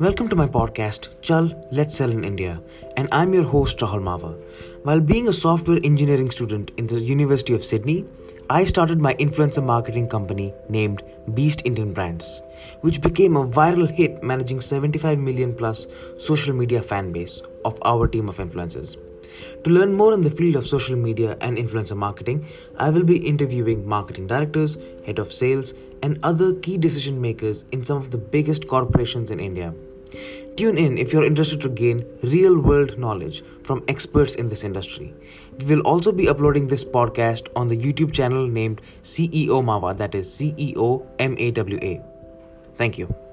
Welcome to my podcast, Chal Let's Sell in India, and I'm your host, Rahul Mawa. While being a software engineering student in the University of Sydney, I started my influencer marketing company named Beast Indian Brands, which became a viral hit managing 75 million plus social media fan base of our team of influencers. To learn more in the field of social media and influencer marketing, I will be interviewing marketing directors, head of sales, and other key decision makers in some of the biggest corporations in India. Tune in if you're interested to gain real world knowledge from experts in this industry. We will also be uploading this podcast on the YouTube channel named CEO Mawa, that is C E O M A W A. Thank you.